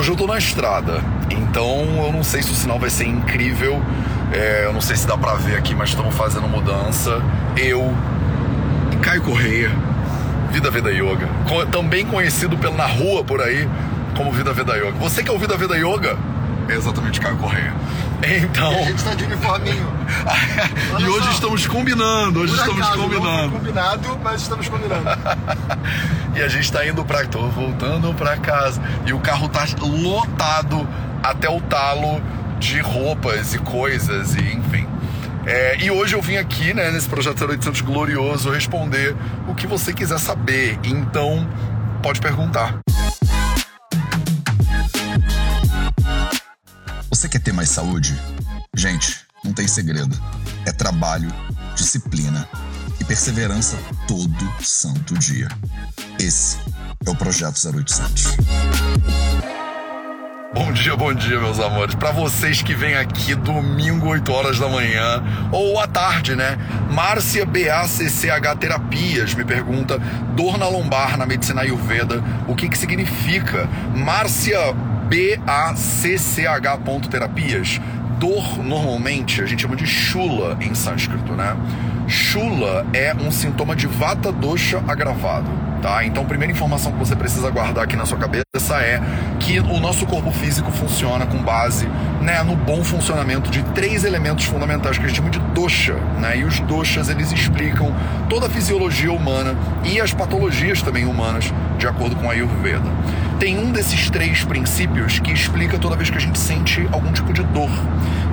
Hoje eu tô na estrada, então eu não sei se o sinal vai ser incrível. É, eu não sei se dá pra ver aqui, mas estamos fazendo mudança. Eu Caio Correia, Vida Veda Yoga, também conhecido pelo, na rua por aí como Vida Veda Yoga. Você que é o Vida Veda Yoga? É exatamente Caio Correia. Então. E a gente tá de uniforminho. e hoje só. estamos combinando, hoje Por estamos acaso, combinando. Não combinado, mas estamos combinando. e a gente tá indo pra. tô voltando pra casa. E o carro tá lotado até o talo de roupas e coisas, e enfim. É, e hoje eu vim aqui, né, nesse projeto 0800 glorioso, responder o que você quiser saber. Então, pode perguntar. Você quer ter mais saúde? Gente, não tem segredo. É trabalho, disciplina e perseverança todo santo dia. Esse é o Projeto 0800. Bom dia, bom dia, meus amores. Para vocês que vêm aqui domingo, 8 horas da manhã, ou à tarde, né? Márcia BACCH Terapias me pergunta: dor na lombar na medicina Ayurveda, o que que significa? Márcia BACCH terapias. Dor, normalmente, a gente chama de chula em sânscrito, né? Chula é um sintoma de vata dosha agravado tá? Então, a primeira informação que você precisa guardar aqui na sua cabeça é que o nosso corpo físico funciona com base né, no bom funcionamento de três elementos fundamentais que a gente chama de dosha, né? E os doshas, eles explicam toda a fisiologia humana e as patologias também humanas, de acordo com a Ayurveda. Tem um desses três princípios que explica toda vez que a gente sente algum tipo de dor.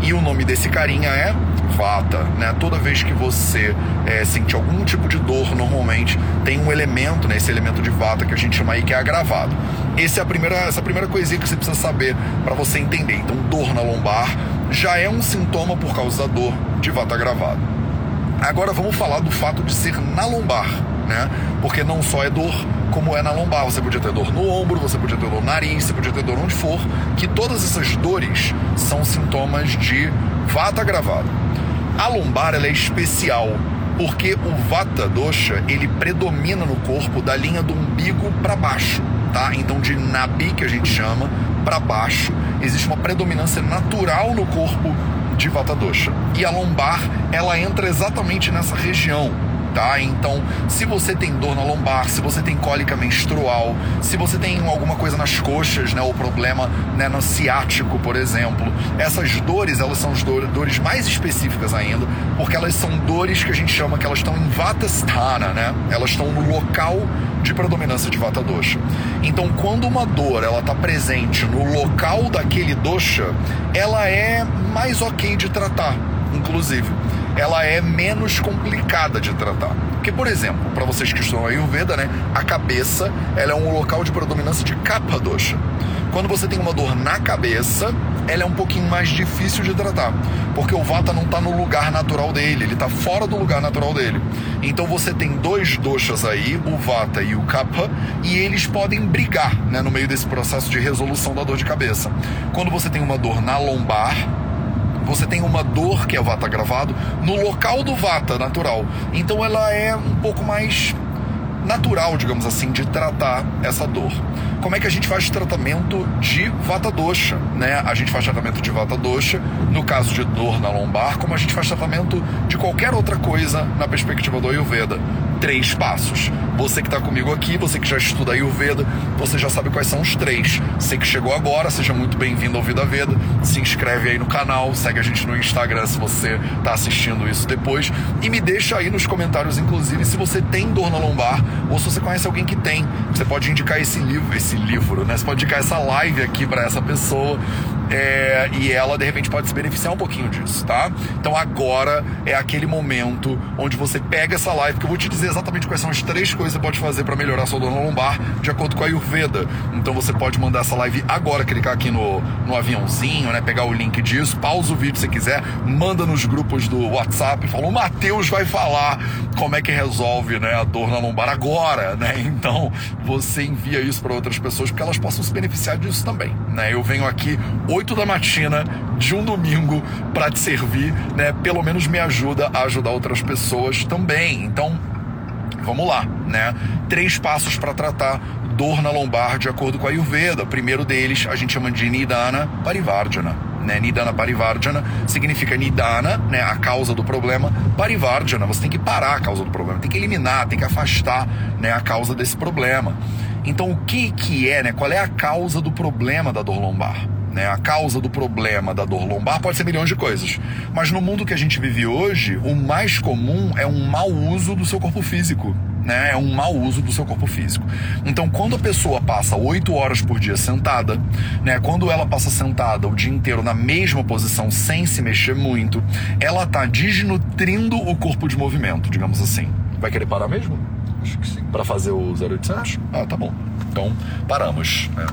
E o nome desse carinha é Vata, né? Toda vez que você é, sente algum tipo de dor, normalmente tem um elemento, né? esse elemento de vata que a gente chama aí que é agravado. Essa é a primeira, essa é a primeira coisinha que você precisa saber para você entender. Então, dor na lombar já é um sintoma por causa da dor de vata agravado. Agora vamos falar do fato de ser na lombar, né? Porque não só é dor, como é na lombar. Você podia ter dor no ombro, você podia ter dor no nariz, você podia ter dor onde for, que todas essas dores são sintomas de vata agravado. A lombar ela é especial porque o Vata Dosha ele predomina no corpo da linha do umbigo para baixo, tá? Então de Nabi que a gente chama para baixo existe uma predominância natural no corpo de Vata Dosha e a lombar ela entra exatamente nessa região tá? Então, se você tem dor na lombar, se você tem cólica menstrual, se você tem alguma coisa nas coxas, né, ou problema né, no ciático, por exemplo, essas dores, elas são as dores mais específicas ainda, porque elas são dores que a gente chama que elas estão em Vata Sthana, né? Elas estão no local de predominância de Vata Dosha. Então, quando uma dor ela está presente no local daquele dosha, ela é mais ok de tratar, inclusive ela é menos complicada de tratar. Porque, por exemplo, para vocês que estudam Ayurveda, né, a cabeça ela é um local de predominância de Kapha Dosha. Quando você tem uma dor na cabeça, ela é um pouquinho mais difícil de tratar, porque o Vata não está no lugar natural dele, ele está fora do lugar natural dele. Então você tem dois doshas aí, o Vata e o Kapha, e eles podem brigar né, no meio desse processo de resolução da dor de cabeça. Quando você tem uma dor na lombar, você tem uma dor, que é o vata gravado, no local do vata natural. Então ela é um pouco mais natural, digamos assim, de tratar essa dor. Como é que a gente faz tratamento de vata dosha, né? A gente faz tratamento de vata dosha no caso de dor na lombar, como a gente faz tratamento de qualquer outra coisa na perspectiva do Ayurveda três passos. Você que está comigo aqui, você que já estuda Ayurveda, você já sabe quais são os três. Você que chegou agora, seja muito bem-vindo ao Vida Veda. Se inscreve aí no canal, segue a gente no Instagram se você está assistindo isso depois. E me deixa aí nos comentários, inclusive, se você tem dor na lombar ou se você conhece alguém que tem. Você pode indicar esse livro, esse livro, né? Você pode indicar essa live aqui para essa pessoa é, e ela de repente pode se beneficiar um pouquinho disso, tá? Então agora é aquele momento onde você pega essa live, que eu vou te dizer exatamente quais são as três coisas que você pode fazer para melhorar sua dor lombar, de acordo com a Ayurveda. Então você pode mandar essa live agora, clicar aqui no, no aviãozinho, né? Pegar o link disso, pausa o vídeo se quiser, manda nos grupos do WhatsApp, fala, o Matheus vai falar como é que resolve né, a dor na lombar agora, né? Então você envia isso para outras pessoas porque elas possam se beneficiar disso também, né? Eu venho aqui 8 da matina de um domingo para te servir, né? Pelo menos me ajuda a ajudar outras pessoas também. Então, vamos lá, né? Três passos para tratar dor na lombar de acordo com a Ayurveda. Primeiro deles a gente chama de Nidana Parivardhana. Né? Nidana Parivardhana significa Nidana, né? a causa do problema. Parivardhana, você tem que parar a causa do problema, tem que eliminar, tem que afastar né? a causa desse problema. Então, o que, que é, né? qual é a causa do problema da dor lombar? Né? A causa do problema da dor lombar pode ser milhões de coisas. Mas no mundo que a gente vive hoje, o mais comum é um mau uso do seu corpo físico. Né, é um mau uso do seu corpo físico. Então, quando a pessoa passa oito horas por dia sentada, né, quando ela passa sentada o dia inteiro na mesma posição sem se mexer muito, ela está desnutrindo o corpo de movimento, digamos assim. Vai querer parar mesmo? Acho que sim. Para fazer o 0800? Ah, tá bom. Então, paramos. Né?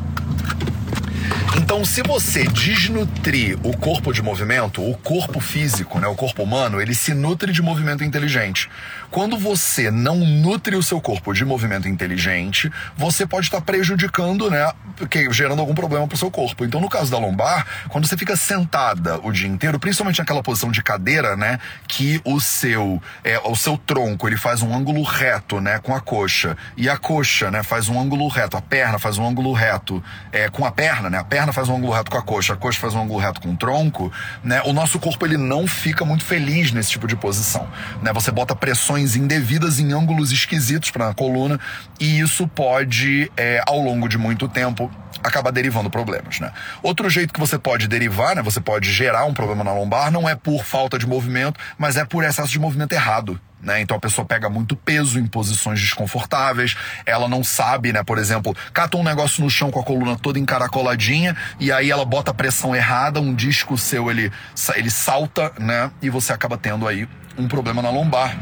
Então, se você desnutrir o corpo de movimento, o corpo físico, né, o corpo humano, ele se nutre de movimento inteligente. Quando você não nutre o seu corpo de movimento inteligente, você pode estar prejudicando, né, gerando algum problema para o seu corpo. Então, no caso da lombar, quando você fica sentada o dia inteiro, principalmente naquela posição de cadeira, né, que o seu, é, o seu tronco ele faz um ângulo reto, né, com a coxa e a coxa, né, faz um ângulo reto, a perna faz um ângulo reto, é, com a perna, né, a perna faz um ângulo reto com a coxa, a coxa faz um ângulo reto com o tronco, né, o nosso corpo ele não fica muito feliz nesse tipo de posição, né? Você bota pressões indevidas em ângulos esquisitos para a coluna e isso pode, é, ao longo de muito tempo, acabar derivando problemas, né? Outro jeito que você pode derivar, né? Você pode gerar um problema na lombar, não é por falta de movimento, mas é por excesso de movimento errado. Né? Então a pessoa pega muito peso em posições desconfortáveis, ela não sabe, né? Por exemplo, cata um negócio no chão com a coluna toda encaracoladinha e aí ela bota a pressão errada, um disco seu ele, ele salta, né? E você acaba tendo aí um problema na lombar.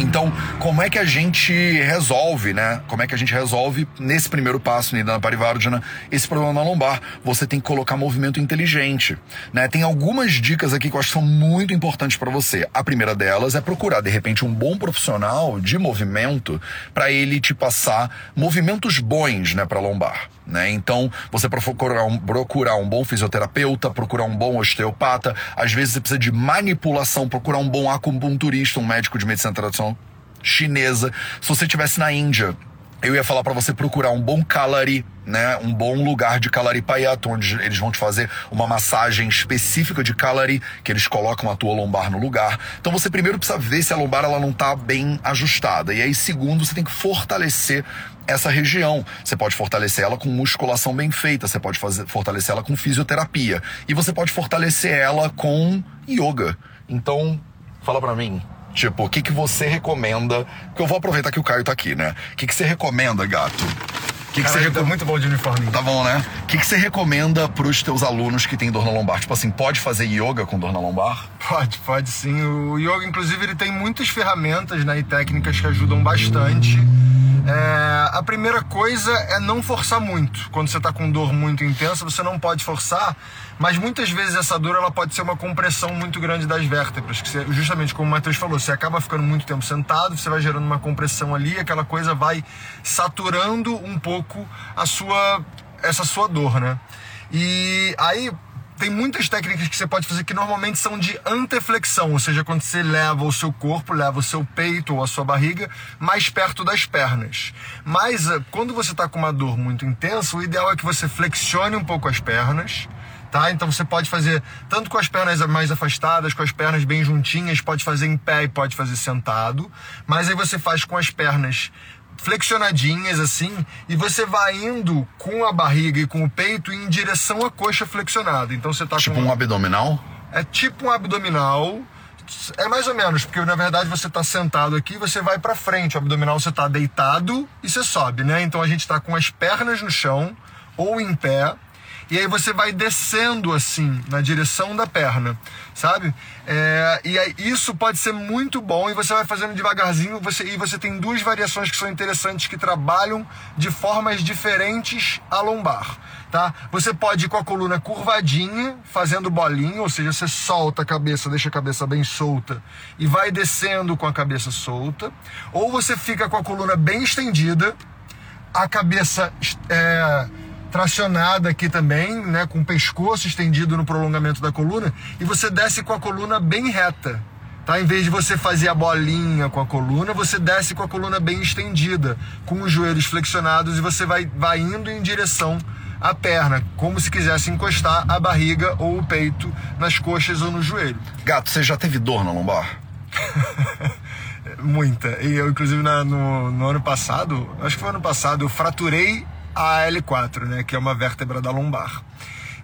Então, como é que a gente resolve, né? Como é que a gente resolve nesse primeiro passo, Nidana Parivardhana, esse problema na lombar? Você tem que colocar movimento inteligente, né? Tem algumas dicas aqui que eu acho que são muito importantes para você. A primeira delas é procurar, de repente, um bom profissional de movimento para ele te passar movimentos bons, né, para lombar. Né? Então, você procurar um, procurar um bom fisioterapeuta, procurar um bom osteopata, às vezes você precisa de manipulação, procurar um bom acupunturista, um médico de medicina tradicional chinesa. Se você estivesse na Índia, eu ia falar para você procurar um bom kalari, né, um bom lugar de Kalaripayat, onde eles vão te fazer uma massagem específica de Kalari, que eles colocam a tua lombar no lugar. Então você primeiro precisa ver se a lombar ela não tá bem ajustada. E aí segundo, você tem que fortalecer essa região. Você pode fortalecer ela com musculação bem feita, você pode fazer, fortalecer ela com fisioterapia e você pode fortalecer ela com yoga. Então, fala para mim, Tipo, o que, que você recomenda? Porque eu vou aproveitar que o Caio tá aqui, né? O que, que você recomenda, gato? O que, que você recomenda? muito bom de uniforme. Tá bom, né? O que, que você recomenda pros teus alunos que têm dor na lombar? Tipo assim, pode fazer yoga com dor na lombar? Pode, pode sim. O yoga, inclusive, ele tem muitas ferramentas né, e técnicas que ajudam bastante. É, a primeira coisa é não forçar muito. Quando você está com dor muito intensa, você não pode forçar, mas muitas vezes essa dor ela pode ser uma compressão muito grande das vértebras, que você, justamente como o Matheus falou, você acaba ficando muito tempo sentado, você vai gerando uma compressão ali, aquela coisa vai saturando um pouco a sua essa sua dor, né? E aí tem muitas técnicas que você pode fazer que normalmente são de anteflexão, ou seja, quando você leva o seu corpo, leva o seu peito ou a sua barriga mais perto das pernas. Mas eh, quando você está com uma dor muito intensa, o ideal é que você flexione um pouco as pernas. Tá? Então você pode fazer tanto com as pernas mais afastadas, com as pernas bem juntinhas, pode fazer em pé e pode fazer sentado, mas aí você faz com as pernas flexionadinhas assim, e você vai indo com a barriga e com o peito em direção à coxa flexionada. Então você tá tipo com... um abdominal? É tipo um abdominal. É mais ou menos, porque na verdade você está sentado aqui, você vai para frente, o abdominal você está deitado e você sobe, né? Então a gente está com as pernas no chão ou em pé e aí você vai descendo assim, na direção da perna, sabe? É, e aí, isso pode ser muito bom e você vai fazendo devagarzinho você, e você tem duas variações que são interessantes que trabalham de formas diferentes a lombar. Tá? Você pode ir com a coluna curvadinha, fazendo bolinha, ou seja, você solta a cabeça, deixa a cabeça bem solta e vai descendo com a cabeça solta. Ou você fica com a coluna bem estendida, a cabeça é, tracionada aqui também, né, com o pescoço estendido no prolongamento da coluna, e você desce com a coluna bem reta, Tá? Em vez de você fazer a bolinha com a coluna, você desce com a coluna bem estendida, com os joelhos flexionados e você vai, vai indo em direção à perna, como se quisesse encostar a barriga ou o peito nas coxas ou no joelho. Gato, você já teve dor na lombar? Muita. E eu, inclusive, na, no, no ano passado, acho que foi ano passado, eu fraturei a L4, né? Que é uma vértebra da lombar.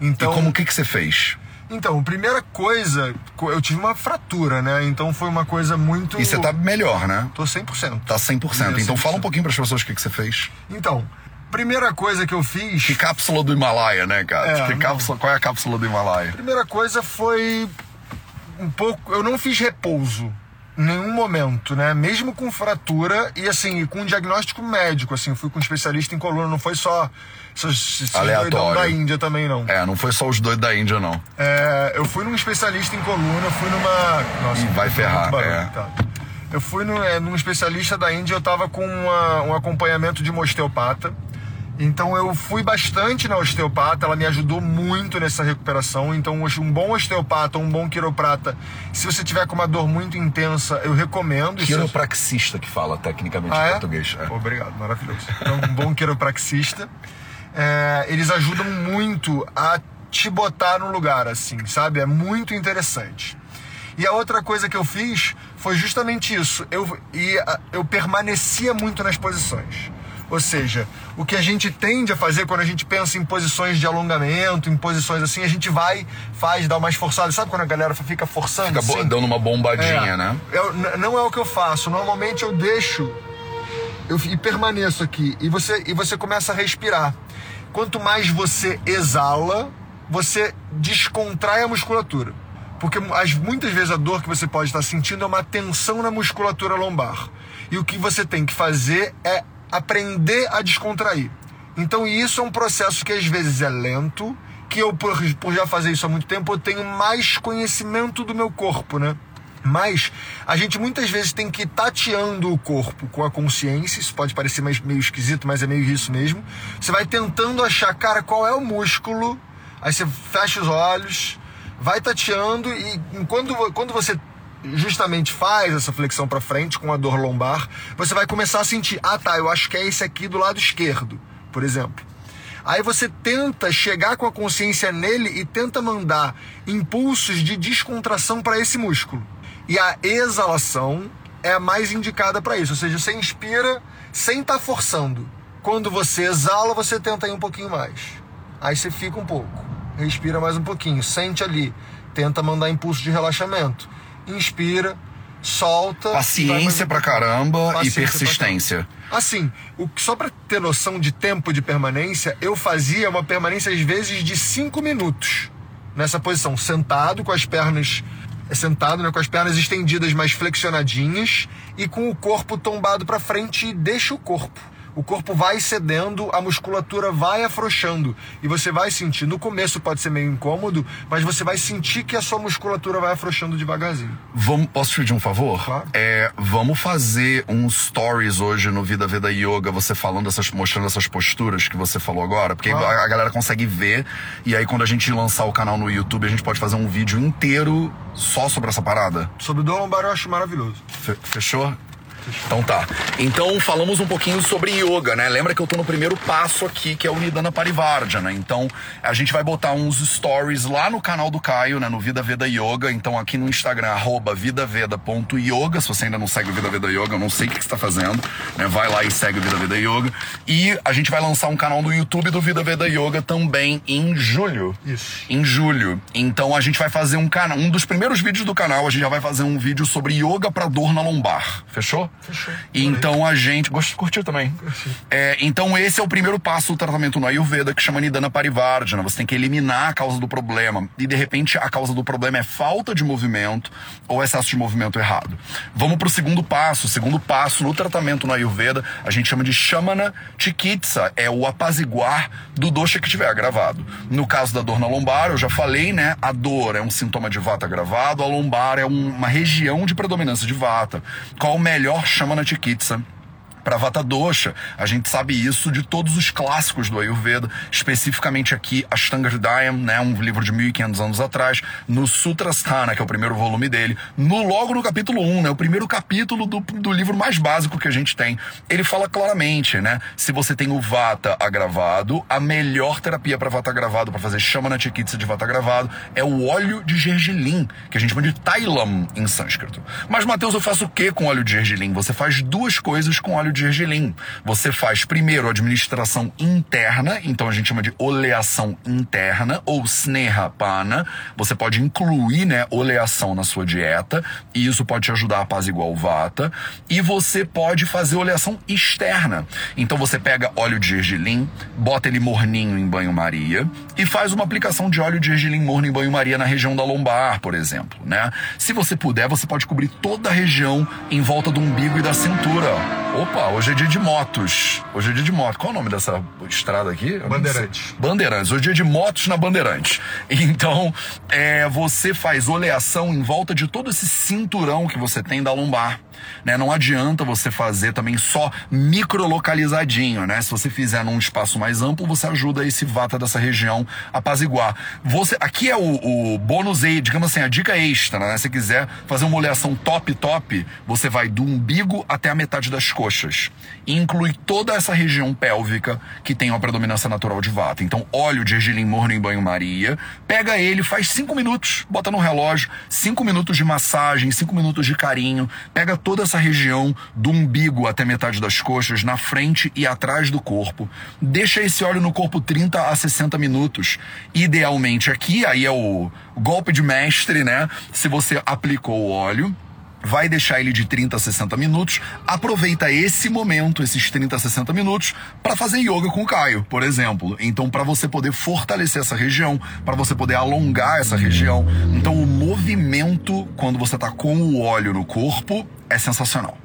Então, e como que, que você fez? Então, primeira coisa, eu tive uma fratura, né? Então foi uma coisa muito. E você tá melhor, né? Tô 100%. Tá 100%. Então fala um pouquinho para as pessoas o que, que você fez. Então, primeira coisa que eu fiz. Que cápsula do Himalaia, né, cara? É, que cápsula, qual é a cápsula do Himalaia? Primeira coisa foi um pouco. Eu não fiz repouso nenhum momento, né? Mesmo com fratura e assim, com um diagnóstico médico, assim, fui com um especialista em coluna, não foi só esses, esses Aleatório. da Índia também, não. É, não foi só os dois da Índia, não. É, eu fui num especialista em coluna, fui numa. Nossa, Ih, vai ferrar, barulho, é. Tá. Eu fui no, é, num especialista da Índia, eu tava com uma, um acompanhamento de uma osteopata. Então eu fui bastante na osteopata, ela me ajudou muito nessa recuperação. Então um bom osteopata, um bom quiroprata, se você tiver com uma dor muito intensa, eu recomendo. Quiropraxista que fala tecnicamente ah, em é? português. É. Obrigado, maravilhoso. Então um bom quiropraxista, é, eles ajudam muito a te botar no lugar, assim, sabe? É muito interessante. E a outra coisa que eu fiz foi justamente isso. Eu, e, eu permanecia muito nas posições. Ou seja, o que a gente tende a fazer quando a gente pensa em posições de alongamento, em posições assim, a gente vai, faz, dá uma esforçada. Sabe quando a galera fica forçando? Fica assim? dando uma bombadinha, é, né? Eu, não é o que eu faço. Normalmente eu deixo eu, e permaneço aqui. E você, e você começa a respirar. Quanto mais você exala, você descontrai a musculatura. Porque as, muitas vezes a dor que você pode estar sentindo é uma tensão na musculatura lombar. E o que você tem que fazer é aprender a descontrair. Então isso é um processo que às vezes é lento, que eu por, por já fazer isso há muito tempo, eu tenho mais conhecimento do meu corpo, né? Mas a gente muitas vezes tem que ir tateando o corpo com a consciência. Isso pode parecer mais, meio esquisito, mas é meio isso mesmo. Você vai tentando achar, cara, qual é o músculo. Aí você fecha os olhos, vai tateando e quando, quando você justamente faz essa flexão para frente com a dor lombar, você vai começar a sentir, ah tá, eu acho que é esse aqui do lado esquerdo, por exemplo. Aí você tenta chegar com a consciência nele e tenta mandar impulsos de descontração para esse músculo. E a exalação é a mais indicada para isso, ou seja, você inspira sem estar tá forçando. Quando você exala, você tenta ir um pouquinho mais. Aí você fica um pouco, respira mais um pouquinho, sente ali, tenta mandar impulso de relaxamento inspira, solta. Paciência pra caramba Paciência e persistência. Assim, o, só para ter noção de tempo de permanência, eu fazia uma permanência às vezes de 5 minutos nessa posição, sentado com as pernas sentado, né, com as pernas estendidas, mais flexionadinhas e com o corpo tombado para frente e deixa o corpo o corpo vai cedendo, a musculatura vai afrouxando e você vai sentir. No começo pode ser meio incômodo, mas você vai sentir que a sua musculatura vai afrouxando devagarzinho. Vamos, posso te pedir um favor? Claro. É, vamos fazer um stories hoje no Vida Veda Yoga, você falando essas, mostrando essas posturas que você falou agora, porque claro. a galera consegue ver e aí quando a gente lançar o canal no YouTube a gente pode fazer um vídeo inteiro só sobre essa parada. Sobre o dor lombar eu acho maravilhoso. Fechou? Então tá. Então falamos um pouquinho sobre yoga, né? Lembra que eu tô no primeiro passo aqui, que é o Nidana Parivardhana. Né? Então a gente vai botar uns stories lá no canal do Caio, né? No Vida Veda Yoga. Então aqui no Instagram, arroba vidaveda.yoga. Se você ainda não segue o Vida Veda Yoga, eu não sei o que, você tá fazendo. Né? Vai lá e segue o Vida Veda Yoga. E a gente vai lançar um canal no YouTube do Vida Veda Yoga também em julho. Isso. Em julho. Então a gente vai fazer um canal. Um dos primeiros vídeos do canal, a gente já vai fazer um vídeo sobre yoga para dor na lombar. Fechou? Fechou. Então a gente. Gosto, curtiu também? É, então esse é o primeiro passo do tratamento no Ayurveda, que chama Nidana Parivardhana. Você tem que eliminar a causa do problema. E de repente a causa do problema é falta de movimento ou excesso de movimento errado. Vamos pro segundo passo. O segundo passo no tratamento no Ayurveda, a gente chama de Shamana Chikitsa. É o apaziguar do dosha que tiver agravado. No caso da dor na lombar, eu já falei, né? A dor é um sintoma de vata agravado, a lombar é uma região de predominância de vata. Qual o melhor Shamana Chikitsa para Vata Dosha. A gente sabe isso de todos os clássicos do Ayurveda, especificamente aqui Ashtanga Hridayam, né, um livro de 1500 anos atrás, no Sutrasthana, que é o primeiro volume dele, no logo no capítulo 1, né, o primeiro capítulo do, do livro mais básico que a gente tem. Ele fala claramente, né, se você tem o Vata agravado, a melhor terapia para Vata agravado, para fazer Shamana de Vata agravado, é o óleo de gergelim, que a gente chama de Tailam em sânscrito. Mas, Mateus, eu faço o que com óleo de gergelim? Você faz duas coisas com óleo de gergelim. Você faz primeiro a administração interna, então a gente chama de oleação interna ou sneha pana. Você pode incluir, né, oleação na sua dieta e isso pode te ajudar a apaziguar o vata. E você pode fazer oleação externa. Então você pega óleo de gergelim, bota ele morninho em banho-maria e faz uma aplicação de óleo de gergelim morno em banho-maria na região da lombar, por exemplo, né? Se você puder, você pode cobrir toda a região em volta do umbigo e da cintura. Opa, hoje é dia de motos. Hoje é dia de moto. Qual é o nome dessa estrada aqui? Bandeirantes. Bandeirantes. Hoje é dia de motos na Bandeirantes. Então, é, você faz oleação em volta de todo esse cinturão que você tem da lombar. Né? Não adianta você fazer também só microlocalizadinho, né? Se você fizer num espaço mais amplo, você ajuda esse vata dessa região a apaziguar. Você, aqui é o, o bônus digamos assim, a dica extra, né? Se quiser fazer uma oleação top top, você vai do umbigo até a metade das coxas. E inclui toda essa região pélvica que tem uma predominância natural de vata. Então, óleo de gergelim morno em banho-maria, pega ele, faz cinco minutos, bota no relógio, cinco minutos de massagem, cinco minutos de carinho, pega toda essa região do umbigo até metade das coxas, na frente e atrás do corpo. Deixa esse óleo no corpo 30 a 60 minutos. Idealmente aqui, aí é o golpe de mestre, né? Se você aplicou o óleo, vai deixar ele de 30 a 60 minutos. Aproveita esse momento, esses 30 a 60 minutos, para fazer yoga com o Caio, por exemplo. Então, para você poder fortalecer essa região, para você poder alongar essa região. Então, o movimento quando você tá com o óleo no corpo é sensacional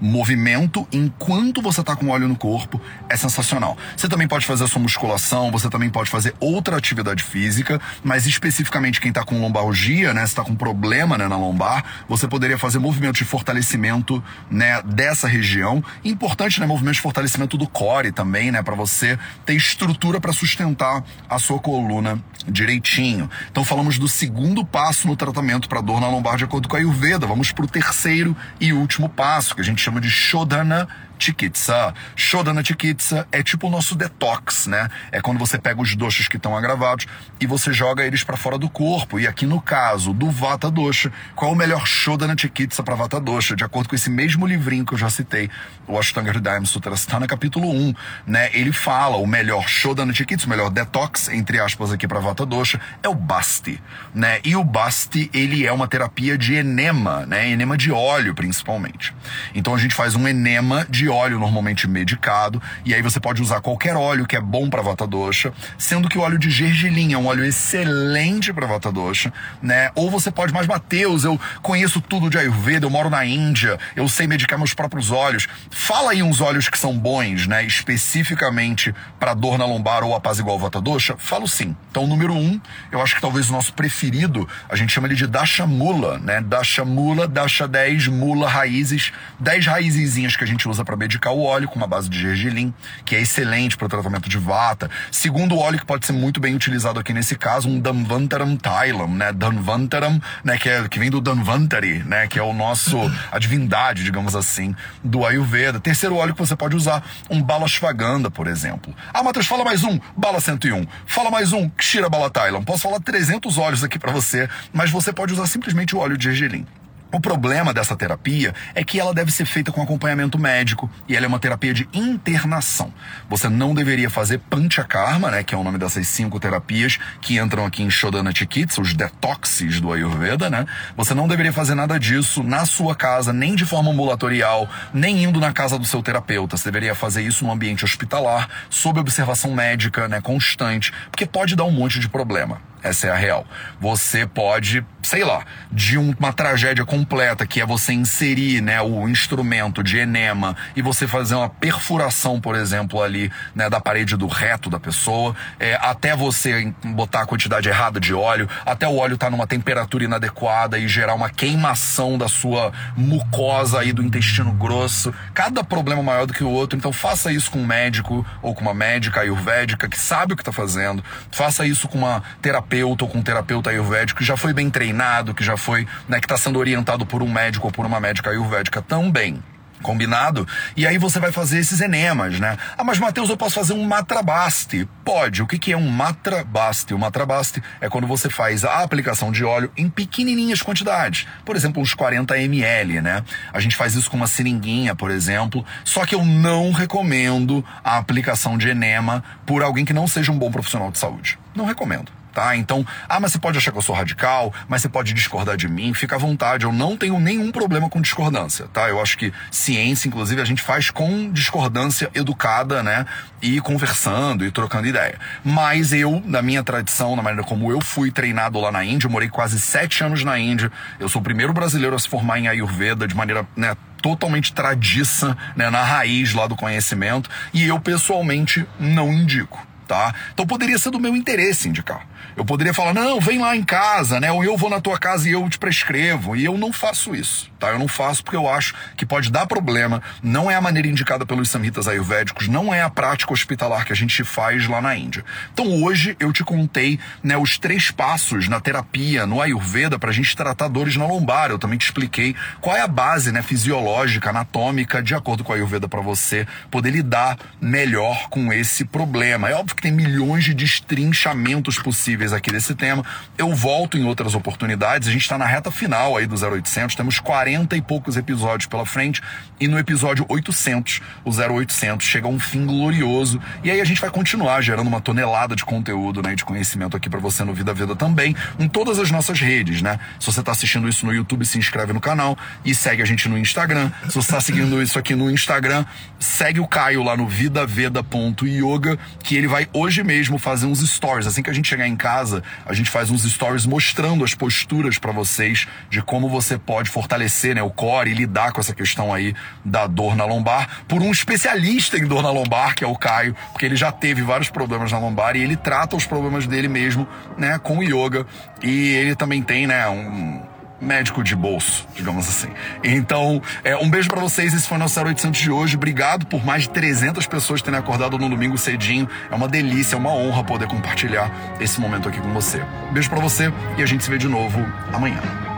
movimento enquanto você está com óleo no corpo é sensacional. Você também pode fazer a sua musculação, você também pode fazer outra atividade física, mas especificamente quem está com lombalgia, né, está com problema né, na lombar, você poderia fazer movimentos de fortalecimento né, dessa região. Importante, né, movimento de fortalecimento do core também, né, para você ter estrutura para sustentar a sua coluna direitinho. Então falamos do segundo passo no tratamento para dor na lombar de acordo com a Ayurveda. Vamos para o terceiro e último passo, que a gente chama de Shodhana Chikitsa. Shodhana Chikitsa é tipo o nosso detox, né? É quando você pega os doshas que estão agravados e você joga eles para fora do corpo. E aqui no caso do Vata Dosha, qual é o melhor Shodhana Chikitsa para Vata Dosha? De acordo com esse mesmo livrinho que eu já citei, o Ashtanga Hridayam Sutrasthana, capítulo 1, né? Ele fala o melhor Shodhana Chikitsa, o melhor detox, entre aspas aqui para Vata Dosha, é o Basti, né? E o Basti, ele é uma terapia de enema, né? Enema de óleo, principalmente. Então a gente faz um enema de óleo normalmente medicado, e aí você pode usar qualquer óleo que é bom para vata dosha, sendo que o óleo de gergelim é um óleo excelente para vata dosha, né? Ou você pode, mas Mateus, eu conheço tudo de Ayurveda, eu moro na Índia, eu sei medicar meus próprios olhos. Fala aí uns óleos que são bons, né? Especificamente para dor na lombar ou apaziguar vata dosha? Falo sim. Então, número um, eu acho que talvez o nosso preferido, a gente chama ele de Dasha Mula, né? Dasha Mula, Dasha 10, Mula, raízes, 10 raizinhas que a gente usa para medicar o óleo com uma base de gergelim, que é excelente para o tratamento de vata. Segundo óleo que pode ser muito bem utilizado aqui nesse caso, um Danvantaram Thailam, né? Danvantaram, né? Que, é, que vem do Danvantari, né? Que é o nosso, a divindade, digamos assim, do Ayurveda. Terceiro óleo que você pode usar, um Balashvaganda, por exemplo. Ah, Matheus, fala mais um, Bala 101. Fala mais um, Kshira Bala Thailam. Posso falar 300 óleos aqui para você, mas você pode usar simplesmente o óleo de gergelim. O problema dessa terapia é que ela deve ser feita com acompanhamento médico e ela é uma terapia de internação. Você não deveria fazer panchakarma, né, que é o nome dessas cinco terapias que entram aqui em Shodhana Chikitsa, os detoxes do Ayurveda, né? Você não deveria fazer nada disso na sua casa, nem de forma ambulatorial, nem indo na casa do seu terapeuta. Você deveria fazer isso no ambiente hospitalar, sob observação médica, né, constante, porque pode dar um monte de problema. Essa é a real. Você pode sei lá, de uma tragédia completa, que é você inserir, né, o instrumento de enema e você fazer uma perfuração, por exemplo, ali, né, da parede do reto da pessoa, é, até você botar a quantidade errada de óleo, até o óleo estar tá numa temperatura inadequada e gerar uma queimação da sua mucosa aí do intestino grosso. Cada problema maior do que o outro, então faça isso com um médico ou com uma médica ayurvédica que sabe o que está fazendo. Faça isso com uma terapeuta ou com um terapeuta ayurvédico que já foi bem treinado, que já foi, né, que está sendo orientado por um médico ou por uma médica ayurvédica também. Combinado? E aí você vai fazer esses enemas, né? Ah, mas Matheus, eu posso fazer um matrabaste. Pode. O que, que é um matrabaste? O matrabaste é quando você faz a aplicação de óleo em pequenininhas quantidades. Por exemplo, uns 40 ml, né? A gente faz isso com uma seringuinha, por exemplo. Só que eu não recomendo a aplicação de enema por alguém que não seja um bom profissional de saúde. Não recomendo tá? Então, ah, mas você pode achar que eu sou radical, mas você pode discordar de mim, fica à vontade, eu não tenho nenhum problema com discordância, tá? Eu acho que ciência, inclusive, a gente faz com discordância educada, né? E conversando e trocando ideia. Mas eu, na minha tradição, na maneira como eu fui treinado lá na Índia, eu morei quase sete anos na Índia, eu sou o primeiro brasileiro a se formar em Ayurveda de maneira, né? totalmente tradiça, né, na raiz lá do conhecimento, e eu pessoalmente não indico, tá? Então poderia ser do meu interesse indicar. Eu poderia falar, não, vem lá em casa, né? Ou eu vou na tua casa e eu te prescrevo. E eu não faço isso, tá? Eu não faço porque eu acho que pode dar problema. Não é a maneira indicada pelos samhitas ayurvédicos, não é a prática hospitalar que a gente faz lá na Índia. Então hoje eu te contei, né, os três passos na terapia, no ayurveda, pra gente tratar dores na lombar. Eu também te expliquei qual é a base, né, fisiológica, anatômica, de acordo com a ayurveda, para você poder lidar melhor com esse problema. É óbvio que tem milhões de destrinchamentos possíveis aqui desse tema. Eu volto em outras oportunidades. A gente está na reta final aí do 0800. Temos 40 e poucos episódios pela frente. E no episódio 800, o 0800 chega a um fim glorioso. E aí a gente vai continuar gerando uma tonelada de conteúdo, né, de conhecimento aqui para você no Vida Vida também, em todas as nossas redes, né? Se você está assistindo isso no YouTube, se inscreve no canal e segue a gente no Instagram. Se você está seguindo isso aqui no Instagram, segue o Caio lá no vidaveda.yoga, que ele vai hoje mesmo fazer uns stories. Assim que a gente chegar em casa, a gente faz uns stories mostrando as posturas para vocês de como você pode fortalecer né, o core e lidar com essa questão aí da dor na lombar por um especialista em dor na lombar, que é o Caio, porque ele já teve vários problemas na lombar e ele trata os problemas dele mesmo, né, com o yoga. E ele também tem, né, um médico de bolso, digamos assim. Então, é, um beijo para vocês. Esse foi o nosso 0800 de hoje. Obrigado por mais de 300 pessoas terem acordado no domingo cedinho. É uma delícia, é uma honra poder compartilhar esse momento aqui com você. Beijo para você e a gente se vê de novo amanhã.